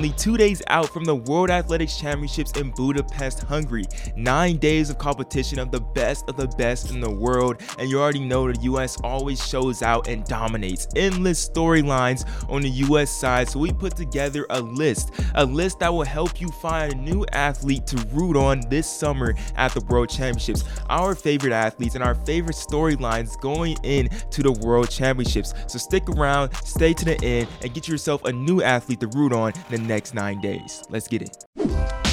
only two days out from the World Athletics Championships in Budapest, Hungary. Nine days of competition of the best of the best in the world, and you already know the US always shows out and dominates. Endless storylines on the US side, so we put together a list, a list that will help you find a new athlete to root on this summer at the World Championships. Our favorite athletes and our favorite storylines going into the World Championships. So stick around, stay to the end, and get yourself a new athlete to root on the next nine days. Let's get it.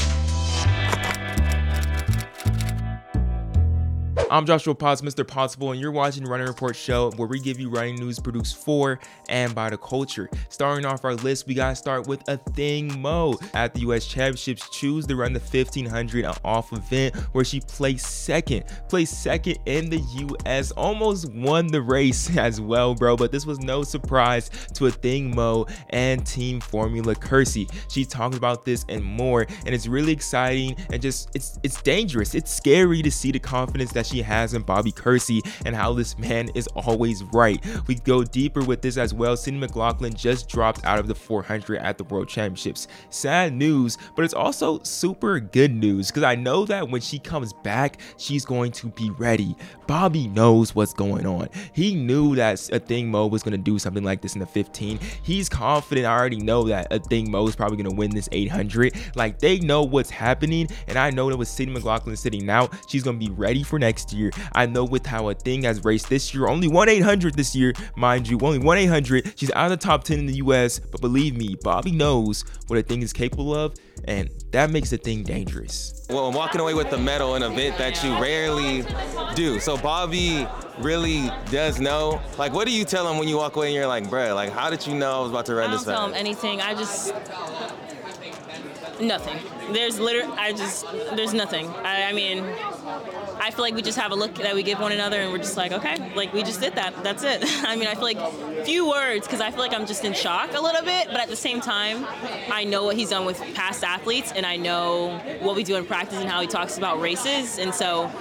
I'm Joshua Potts, Mr. Possible, and you're watching Running Report Show, where we give you running news produced for and by the culture. Starting off our list, we gotta start with Athing Mu. At the US Championships, choose to run the 1500 off event where she placed second. Placed second in the US, almost won the race as well, bro. But this was no surprise to Athing Mu and Team Formula Kersee. She talked about this and more, and it's really exciting and just it's it's dangerous. It's scary to see the confidence that she has in Bobby Kersee and how this man is always right. We go deeper with this as well. Sydney McLaughlin just dropped out of the 400 at the World Championships. Sad news, but it's also super good news because I know that when she comes back, she's going to be ready. Bobby knows what's going on. He knew that Athing Mu was going to do something like this in the 15. He's confident. I already know that Athing Mu is probably going to win this 800. Like they know what's happening, and I know that with Sydney McLaughlin sitting out, she's going to be ready for next year. I know with how Athing has raced this year, only 1 800 this year, mind you, only 1 800. She's out of the top 10 in the US, but believe me, Bobby knows what Athing is capable of, and that makes Athing dangerous. Well, I'm walking away with the medal, in an event that you rarely do. So Bobby really does know. Like, what do you tell him when you walk away and you're like, bruh, like, how did you know I was about to run this? I this don't tell him anything. I just nothing. There's literally, I just, there's nothing. I, I mean, I feel like we just have a look that we give one another, and we're just like, okay, like we just did that. That's it. I mean, I feel like few words because I feel like I'm just in shock a little bit, but at the same time, I know what he's done with past athletes, and I know what we do in practice and how he talks about races, and so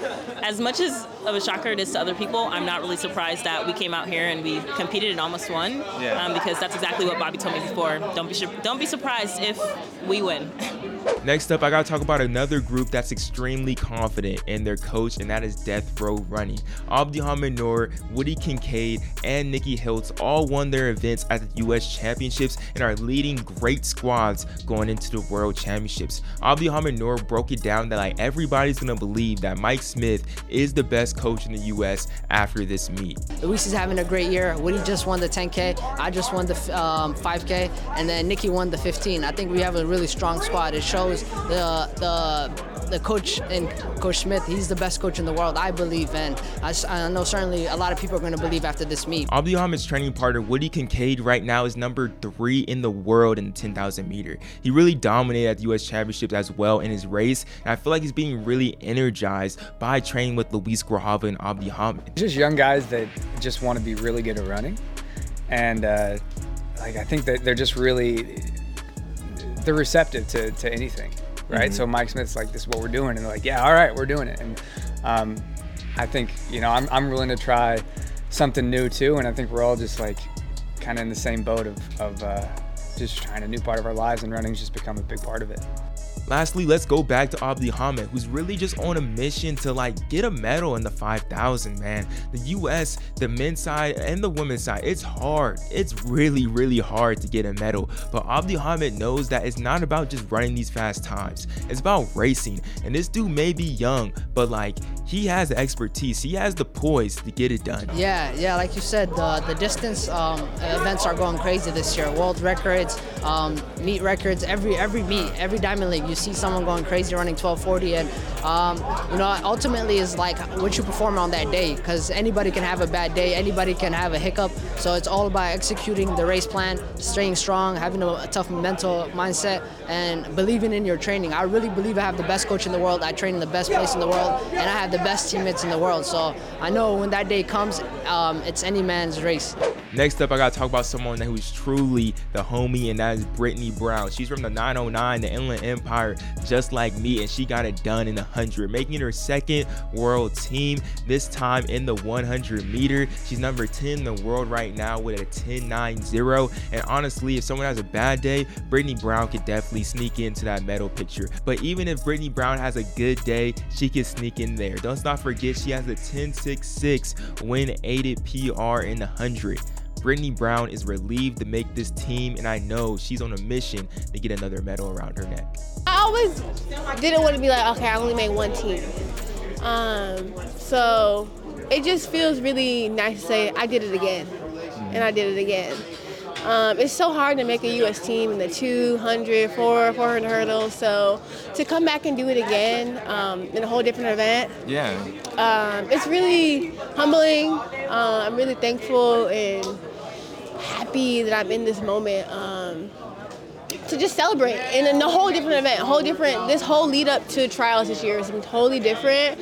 as much as of a shocker it is to other people, I'm not really surprised that we came out here and we competed and almost won, Yeah. um, because that's exactly what Bobby told me before. Don't be don't be surprised if we win. Next up, I gotta talk about another group that's extremely confident in their coach, and that is Death Row Running. Abdihamid Nur, Woody Kincaid, and Nikki Hiltz all won their events at the US Championships and are leading great squads going into the World Championships. Abdihamid Nur broke it down that like everybody's gonna believe that Mike Smith is the best coach in the US after this meet. Luis is having a great year. Woody just won the 10K. I just won the um, 5K, and then Nikki won the 15. I think we have a really strong squad. It shows the the the coach and Coach Smith. He's the best coach in the world, I believe, and I know certainly a lot of people are going to believe after this meet. Abdihamid's training partner Woody Kincaid right now is number three in the world in the 10,000 meter. He really dominated at the US Championships as well in his race, and I feel like he's being really energized by training with Luis Grijalva and Abdihamid. just young guys that just want to be really good at running, and uh, like I think that they're just really they're receptive to, to anything, right? So Mike Smith's like, "This is what we're doing," and they're like, "Yeah, all right, we're doing it." And um, I think you know I'm I'm willing to try something new too, and I think we're all just like kind of in the same boat of of uh, just trying a new part of our lives, and running's just become a big part of it. Lastly, let's go back to Abdihamid, who's really just on a mission to like get a medal in the 5,000, man. The US, the men's side and the women's side, it's hard. It's really, really hard to get a medal. But Abdihamid knows that it's not about just running these fast times. It's about racing. And this dude may be young, but like he has the expertise. He has the poise to get it done. Yeah, yeah, like you said, the the distance um, events are going crazy this year. World records, um, meet records, every every meet, every Diamond League, you see someone going crazy running 1240, and um, you know, ultimately is like what you perform on that day, because anybody can have a bad day, anybody can have a hiccup. So it's all about executing the race plan, staying strong, having a, a tough mental mindset, and believing in your training. I really believe I have the best coach in the world. I train in the best place in the world, and I have the best teammates in the world. So I know when that day comes, um, it's any man's race. Next up, I gotta talk about someone who's truly the homie, and that is Brittany Brown. She's from the 909, the Inland Empire, just like me, and she got it done in the 100, making her second world team, this time in the 100 meter. She's number 10 in the world right now with a 10.90. And honestly, if someone has a bad day, Brittany Brown could definitely sneak into that medal picture. But even if Brittany Brown has a good day, she can sneak in there. Don't not forget, she has a 10.66 win aided PR in the 100. Brittany Brown is relieved to make this team, and I know she's on a mission to get another medal around her neck. I always didn't want to be like, okay, I only made one team. Um, so it just feels really nice to say I did it again, and I did it again. Um, it's so hard to make a U.S. team in the 200, 400, 400 hurdles. So to come back and do it again um, in a whole different event, Yeah. um, it's really humbling. Uh, I'm really thankful and happy that I'm in this moment um, to just celebrate in a whole different event, whole different. This whole lead up to trials this year is totally different.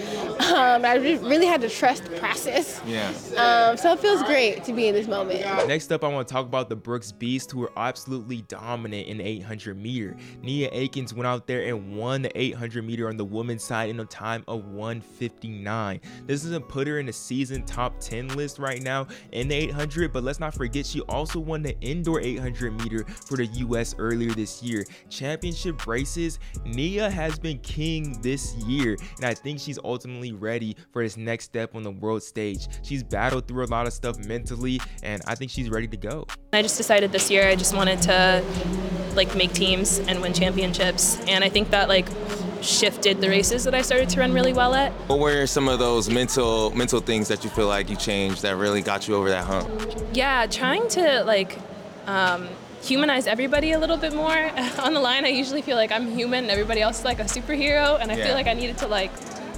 Um, I re- really had to trust the process. Yeah. Um, so it feels great to be in this moment. Next up, I want to talk about the Brooks Beast, who are absolutely dominant in the 800 meter. Nia Akins went out there and won the 800 meter on the women's side in a time of 159. This doesn't put her in the season top 10 list right now in the 800, but let's not forget she also won the indoor 800 meter for the U.S. earlier this year. Championship races, Nia has been king this year, and I think she's ultimately ready for this next step on the world stage. She's battled through a lot of stuff mentally, and I think she's ready to go. I just decided this year I just wanted to like make teams and win championships, and I think that like shifted the races that I started to run really well at. What were some of those mental mental things that you feel like you changed that really got you over that hump? Yeah, trying to like um, humanize everybody a little bit more. On the line, I usually feel like I'm human and everybody else is like a superhero, and I Yeah. feel like I needed to like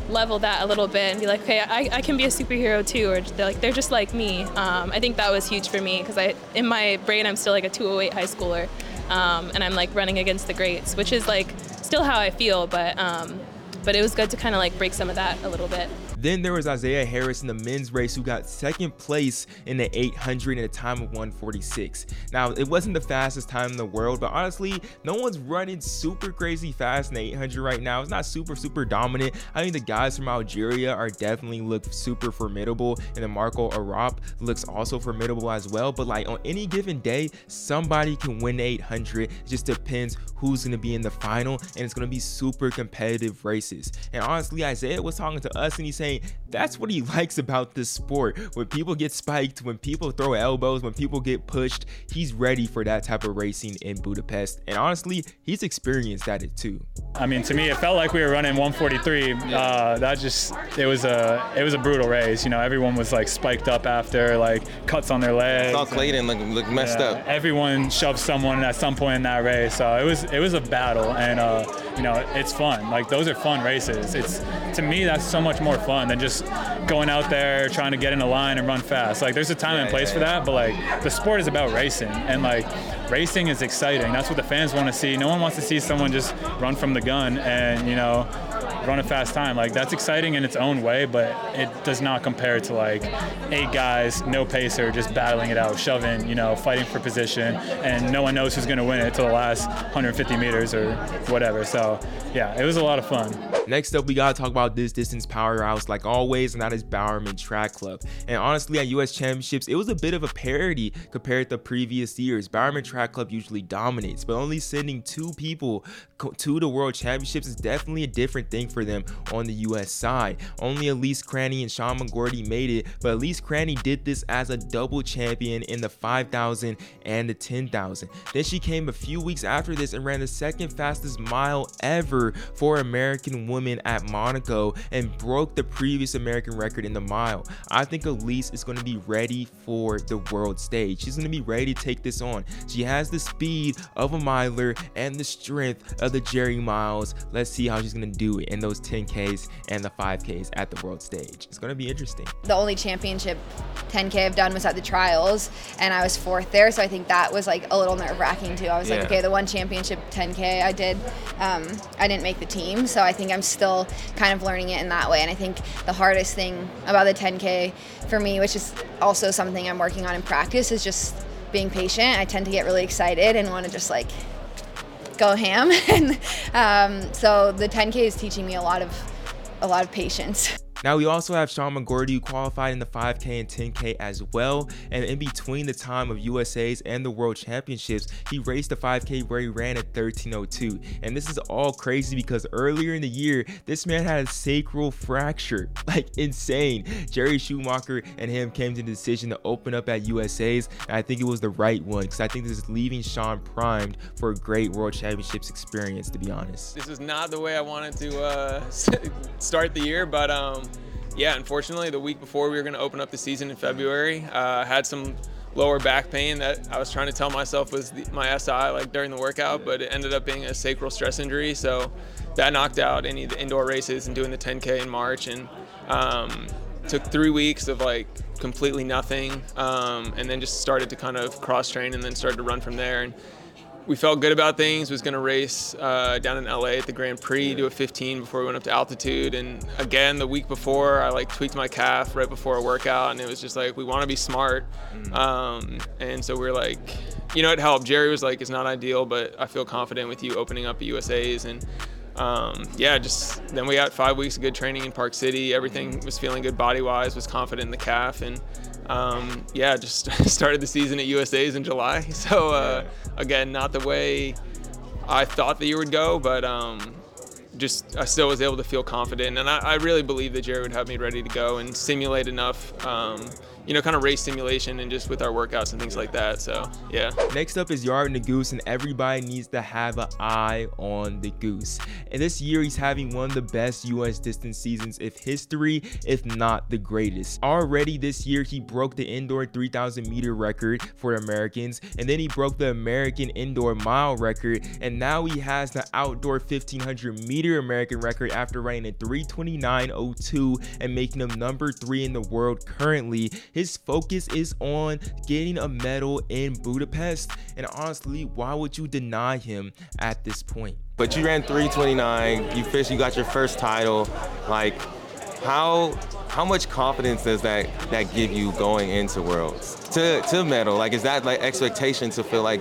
level that a little bit and be like, okay, I, I can be a superhero too, or they're like they're just like me. Um, I think that was huge for me because I in my brain I'm still like a 208 high schooler, um, and I'm like running against the greats, which is like still how I feel, but um, but it was good to kind of like break some of that a little bit. Then there was Isaiah Harris in the men's race who got second place in the 800 in a time of 146. Now, it wasn't the fastest time in the world, but honestly, no one's running super crazy fast in the 800 right now. It's not super, super dominant. I think the guys from Algeria are definitely look super formidable, and then Marco Arop looks also formidable as well. But like on any given day, somebody can win the 800. It just depends who's going to be in the final, and it's going to be super competitive races. And honestly, Isaiah was talking to us, and he's saying that's what he likes about this sport. When people get spiked, when people throw elbows, when people get pushed, he's ready for that type of racing in Budapest. And honestly, he's experienced at it too. I mean, to me, it felt like we were running 143. Uh, that just it was a it was a brutal race. You know, everyone was like spiked up after, like cuts on their legs. I saw Clayton look, look messed Yeah, up. Everyone shoved someone at some point in that race, so it was it was a battle, and uh, you know it's fun. Like those are fun races. It's to me that's so much more fun than just going out there trying to get in a line and run fast. Like there's a time and place for that, but like the sport is about racing, and like racing is exciting. That's what the fans want to see. No one wants to see someone just run from the gun and you know run a fast time. Like that's exciting in its own way, but it does not compare to like eight guys, no pacer, just battling it out, shoving, you know, fighting for position, and no one knows who's going to win it to the last 150 meters or whatever. So yeah, it was a lot of fun. Next up, we gotta talk about this distance powerhouse, like always, and that is Bowerman Track Club. And honestly, at US Championships, it was a bit of a parody compared to previous years. Bowerman Track Club usually dominates, but only sending two people to the World Championships is definitely a different thing for them on the US side. Only Elise Cranny and Sean McGorty made it, but Elise Cranny did this as a double champion in the 5,000 and the 10,000. Then she came a few weeks after this and ran the second fastest mile ever for American women at Monaco and broke the previous American record in the mile. I think Elise is going to be ready for the world stage. She's going to be ready to take this on. She has the speed of a miler and the strength of the Jerry Miles. Let's see how she's going to do it. And those 10Ks and the 5Ks at the world stage. It's going to be interesting. The only championship 10K I've done was at the trials, and I was fourth there, so I think that was like a little nerve wracking too. I was Yeah. like, okay, the one championship 10K I did, um, I didn't make the team, so I think I'm still kind of learning it in that way. And I think the hardest thing about the 10K for me, which is also something I'm working on in practice, is just being patient. I tend to get really excited and want to just like go ham, and um, so the 10K is teaching me a lot of a lot of patience. Now we also have Sean McGorty who qualified in the 5K and 10K as well. And in between the time of USA's and the World Championships, he raced the 5K where he ran at 13:02. And this is all crazy because earlier in the year, this man had a sacral fracture, like insane. Jerry Schumacher and him came to the decision to open up at USA's, and I think it was the right one because I think this is leaving Sean primed for a great World Championships experience. To be honest. This is not the way I wanted to uh, start the year, but um, yeah, unfortunately, the week before we were going to open up the season in February, uh, had some lower back pain that I was trying to tell myself was the, my SI like during the workout, but it ended up being a sacral stress injury. So that knocked out any of the indoor races and doing the 10K in March, and um, took three weeks of like completely nothing, um, and then just started to kind of cross train and then started to run from there. And we felt good about things. Was going to race uh, down in LA at the Grand Prix, do a 15 before we went up to altitude. And again, the week before, I like tweaked my calf right before a workout, and it was just like we want to be smart. Um, and so we are like, you know, it helped. Jerry was like, it's not ideal, but I feel confident with you opening up a USA's and. Um, yeah, just then we got five weeks of good training in Park City. Everything was feeling good body wise, was confident in the calf, and um, yeah, just started the season at USA's in July. So uh, again, not the way I thought the year would go, but um, just I still was able to feel confident, and I, I really believe that Jerry would have me ready to go and simulate enough, um, you know, kind of race simulation and just with our workouts and things like that. So yeah. Next up is Yared Nuguse, and everybody needs to have an eye on the Goose. And this year, he's having one of the best U.S. distance seasons, if history, if not the greatest. Already this year, he broke the indoor 3,000 meter record for Americans, and then he broke the American indoor mile record, and now he has the outdoor 1500 meter American record after running a 329.02 and making him number three in the world currently. His focus is on getting a medal in Budapest, and honestly, why would you deny him at this point? But you ran 329. You finished. You got your first title. Like, how how much confidence does that that give you going into Worlds to to medal? Like, is that like expectation to feel like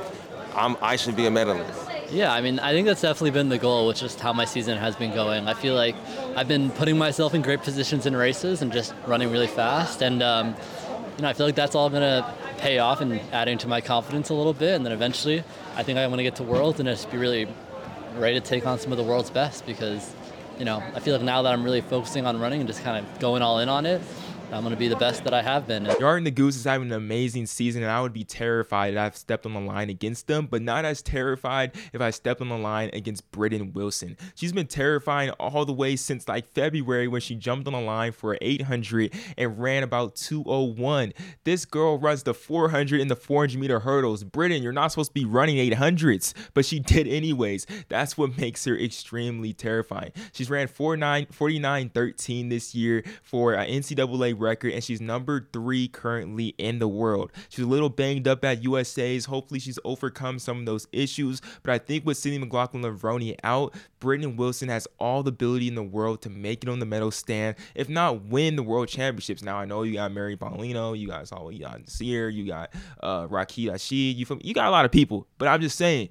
I'm I should be a medalist? Yeah, I mean, I think that's definitely been the goal, which is how my season has been going. I feel like I've been putting myself in great positions in races and just running really fast, and um, you know, I feel like that's all gonna pay off and adding to my confidence a little bit, and then eventually, I think I'm gonna get to Worlds and just be really ready to take on some of the world's best because, you know, I feel like now that I'm really focusing on running and just kind of going all in on it, I'm gonna be the best that I have been. Yared Nuguse is having an amazing season, and I would be terrified if I've stepped on the line against them, but not as terrified if I stepped on the line against Britton Wilson. She's been terrifying all the way since like February when she jumped on the line for 800 and ran about 201. This girl runs the 400 and the 400 meter hurdles. Britton, you're not supposed to be running 800s, but she did anyways. That's what makes her extremely terrifying. She's ran 49, 49 13 this year for an NCAA record, and she's number three currently in the world. She's a little banged up at USA's. Hopefully, she's overcome some of those issues. But I think with Sydney McLaughlin Levrone out, Britton Wilson has all the ability in the world to make it on the medal stand, if not win the world championships. Now I know you got Marileidy Paulino, you guys all you got Sear, you got uh Rakhi Rashid, you from you got a lot of people, but I'm just saying,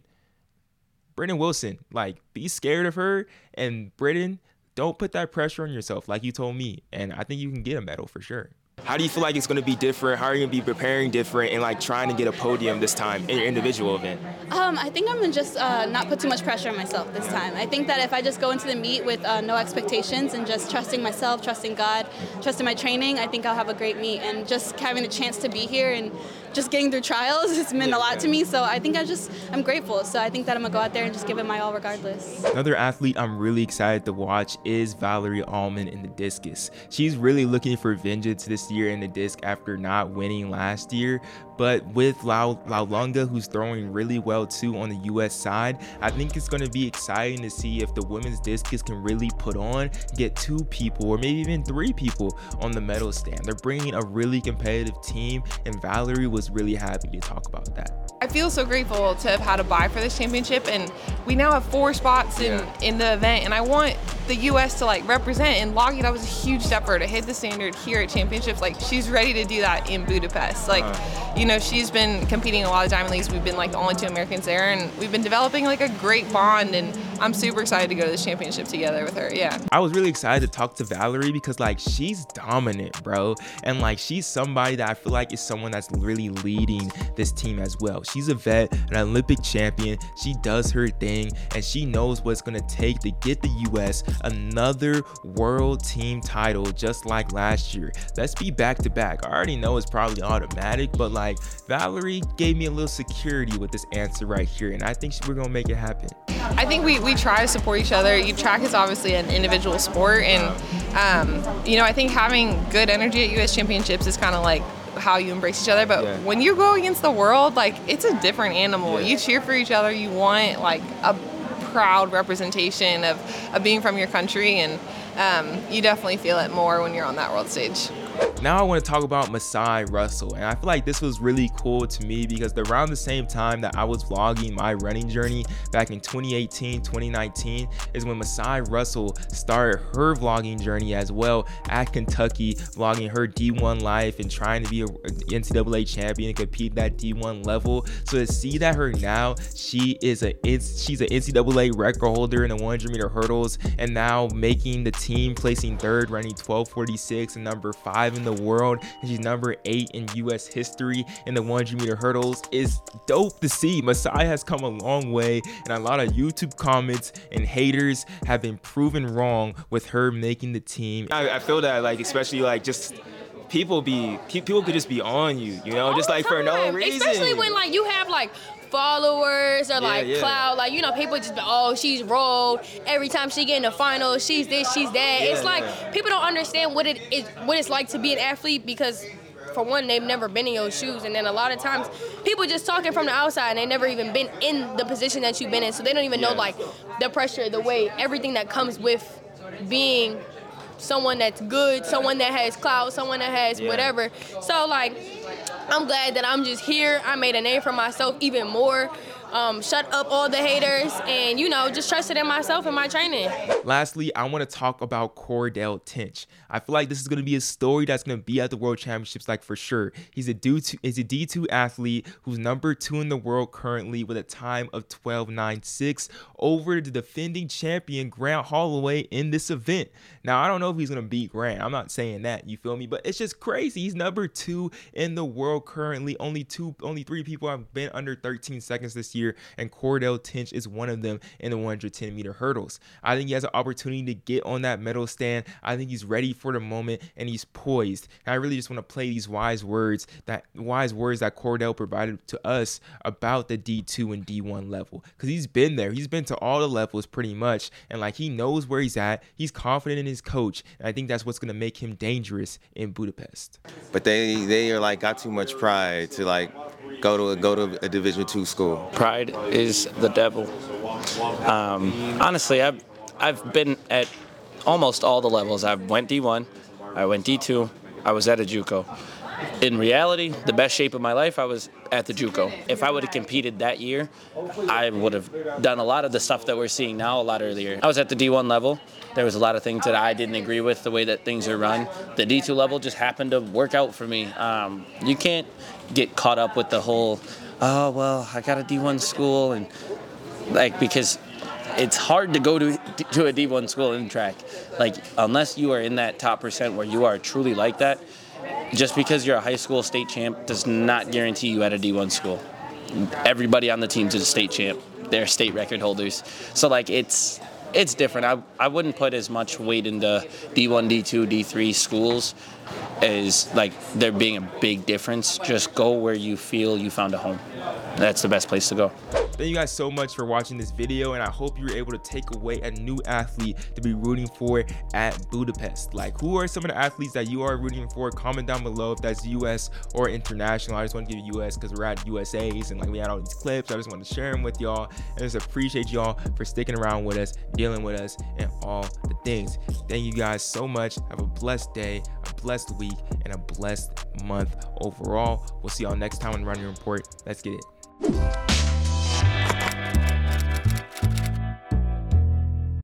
Britton Wilson, like be scared of her, and Britton, don't put that pressure on yourself, like you told me, and I think you can get a medal for sure. How do you feel like it's going to be different? How are you going to be preparing different and like trying to get a podium this time in your individual event? Um, I think I'm gonna just uh, not put too much pressure on myself this time. I think that if I just go into the meet with uh, no expectations and just trusting myself, trusting God, trusting my training, I think I'll have a great meet. And just having the chance to be here and just getting through trials, it's meant a lot to me. So I think I just I'm grateful. So I think that I'm gonna go out there and just give it my all regardless. Another athlete I'm really excited to watch is Valarie Allman in the discus. She's really looking for vengeance this year in the disc after not winning last year, But with Lau Laulunga, who's throwing really well too on the U.S. side, I think it's going to be exciting to see if the women's discus can really put on, get two people or maybe even three people on the medal stand. They're bringing a really competitive team, and Valarie was really happy to talk about that. I feel so grateful to have had a bye for this championship, and we now have four spots in, yeah. in the event, and I want the U.S. to like represent. And Loggy, that was a huge step for her to hit the standard here at championships. Like she's ready to do that in Budapest. Like, uh, you know, she's been competing a lot of diamond leagues. We've been like the only two Americans there, and we've been developing like a great bond. And I'm super excited to go to this championship together with her. Yeah. I was really excited to talk to Valarie because like she's dominant, bro, and like she's somebody that I feel like is someone that's really leading this team as well. She's a vet, an Olympic champion. She does her thing, and she knows what it's gonna take to get the U.S another world team title just like last year. Let's be back to back. I already know it's probably automatic, but like Valarie gave me a little security with this answer right here, and I think we're gonna make it happen. I think we, we try to support each other. You track is obviously an individual sport, and um, you know I think having good energy at U.S. Championships is kind of like how you embrace each other. But yeah. when you go against the world, like it's a different animal. Yeah. You cheer for each other. You want like a proud representation of, of being from your country, and um, you definitely feel it more when you're on that world stage. Now I want to talk about Masai Russell, and I feel like this was really cool to me because around the same time that I was vlogging my running journey back in 2018, 2019 is when Masai Russell started her vlogging journey as well at Kentucky, vlogging her D1 life and trying to be a NCAA champion and compete that D1 level. So to see that her now, she is a she's an NCAA record holder in the 100 meter hurdles, and now making the team, placing third, running 1246 and number five five in the world, and she's number eight in U.S. history in the 100 meter hurdles is dope to see. Masai has come a long way, and a lot of YouTube comments and haters have been proven wrong with her making the team. I, I feel that, like, especially like just people be people could just be on you, you know, All just like for no reason. Especially when like you have like followers or like yeah. cloud. Like, you know, people just, oh, she's rolled. Every time she get in the finals, she's this, she's that. Yeah, it's like people don't understand what it is, what it's like to be an athlete because for one, they've never been in your shoes, and then a lot of times people just talking from the outside, and they never even been in the position that you've been in, so they don't even know like the pressure, the weight, everything that comes with being someone that's good, someone that has clout, someone that has whatever. So like, I'm glad that I'm just here. I made a name for myself even more um, shut up all the haters, and you know, just trusted in myself and my training. Lastly, I want to talk about Cordell Tinch. I feel like this is going to be a story that's going to be at the World Championships, like for sure. He's a D2, he's a D2 athlete who's number two in the world currently with a time of 12.96 over the defending champion Grant Holloway in this event. Now, I don't know if he's going to beat Grant. I'm not saying that, you feel me? But it's just crazy. He's number two in the world currently. Only two, only three people have been under 13 seconds this year year, and Cordell Tinch is one of them in the 110 meter hurdles. I think he has an opportunity to get on that medal stand. I think he's ready for the moment and he's poised. And I really just want to play these wise words that wise words that Cordell provided to us about the D2 and D1 level because he's been there. He's been to all the levels pretty much, and like he knows where he's at. He's confident in his coach, and I think that's what's gonna make him dangerous in Budapest. But they they are like got too much pride to like go to a, go to a Division two school. Pride is the devil. Um, honestly, I've I've been at almost all the levels. I went D1, I went D2, I was at a JUCO. In reality, the best shape of my life, I was at the JUCO. If I would have competed that year, I would have done a lot of the stuff that we're seeing now a lot earlier. I was at the D1 level. There was a lot of things that I didn't agree with the way that things are run. The D2 level just happened to work out for me. Um, you can't get caught up with the whole, oh well, I got a D1 school and like because it's hard to go to to a D1 school in track. Like unless you are in that top percent where you are truly like that, just because you're a high school state champ does not guarantee you at a D1 school. Everybody on the team is a state champ. They're state record holders. So like it's it's different. I, I wouldn't put as much weight into D1, D2, D3 schools as like there being a big difference. Just go where you feel you found a home. That's the best place to go. Thank you guys so much for watching this video, and I hope you were able to take away a new athlete to be rooting for at Budapest. Like, who are some of the athletes that you are rooting for? Comment down below if that's US or international. I just want to give US because we're at USA's and like we had all these clips. I just want to share them with y'all and just appreciate y'all for sticking around with us, dealing with us, and all the things. Thank you guys so much. Have a blessed day, a blessed week, and a blessed month overall. We'll see y'all next time on Running Report. Let's get it.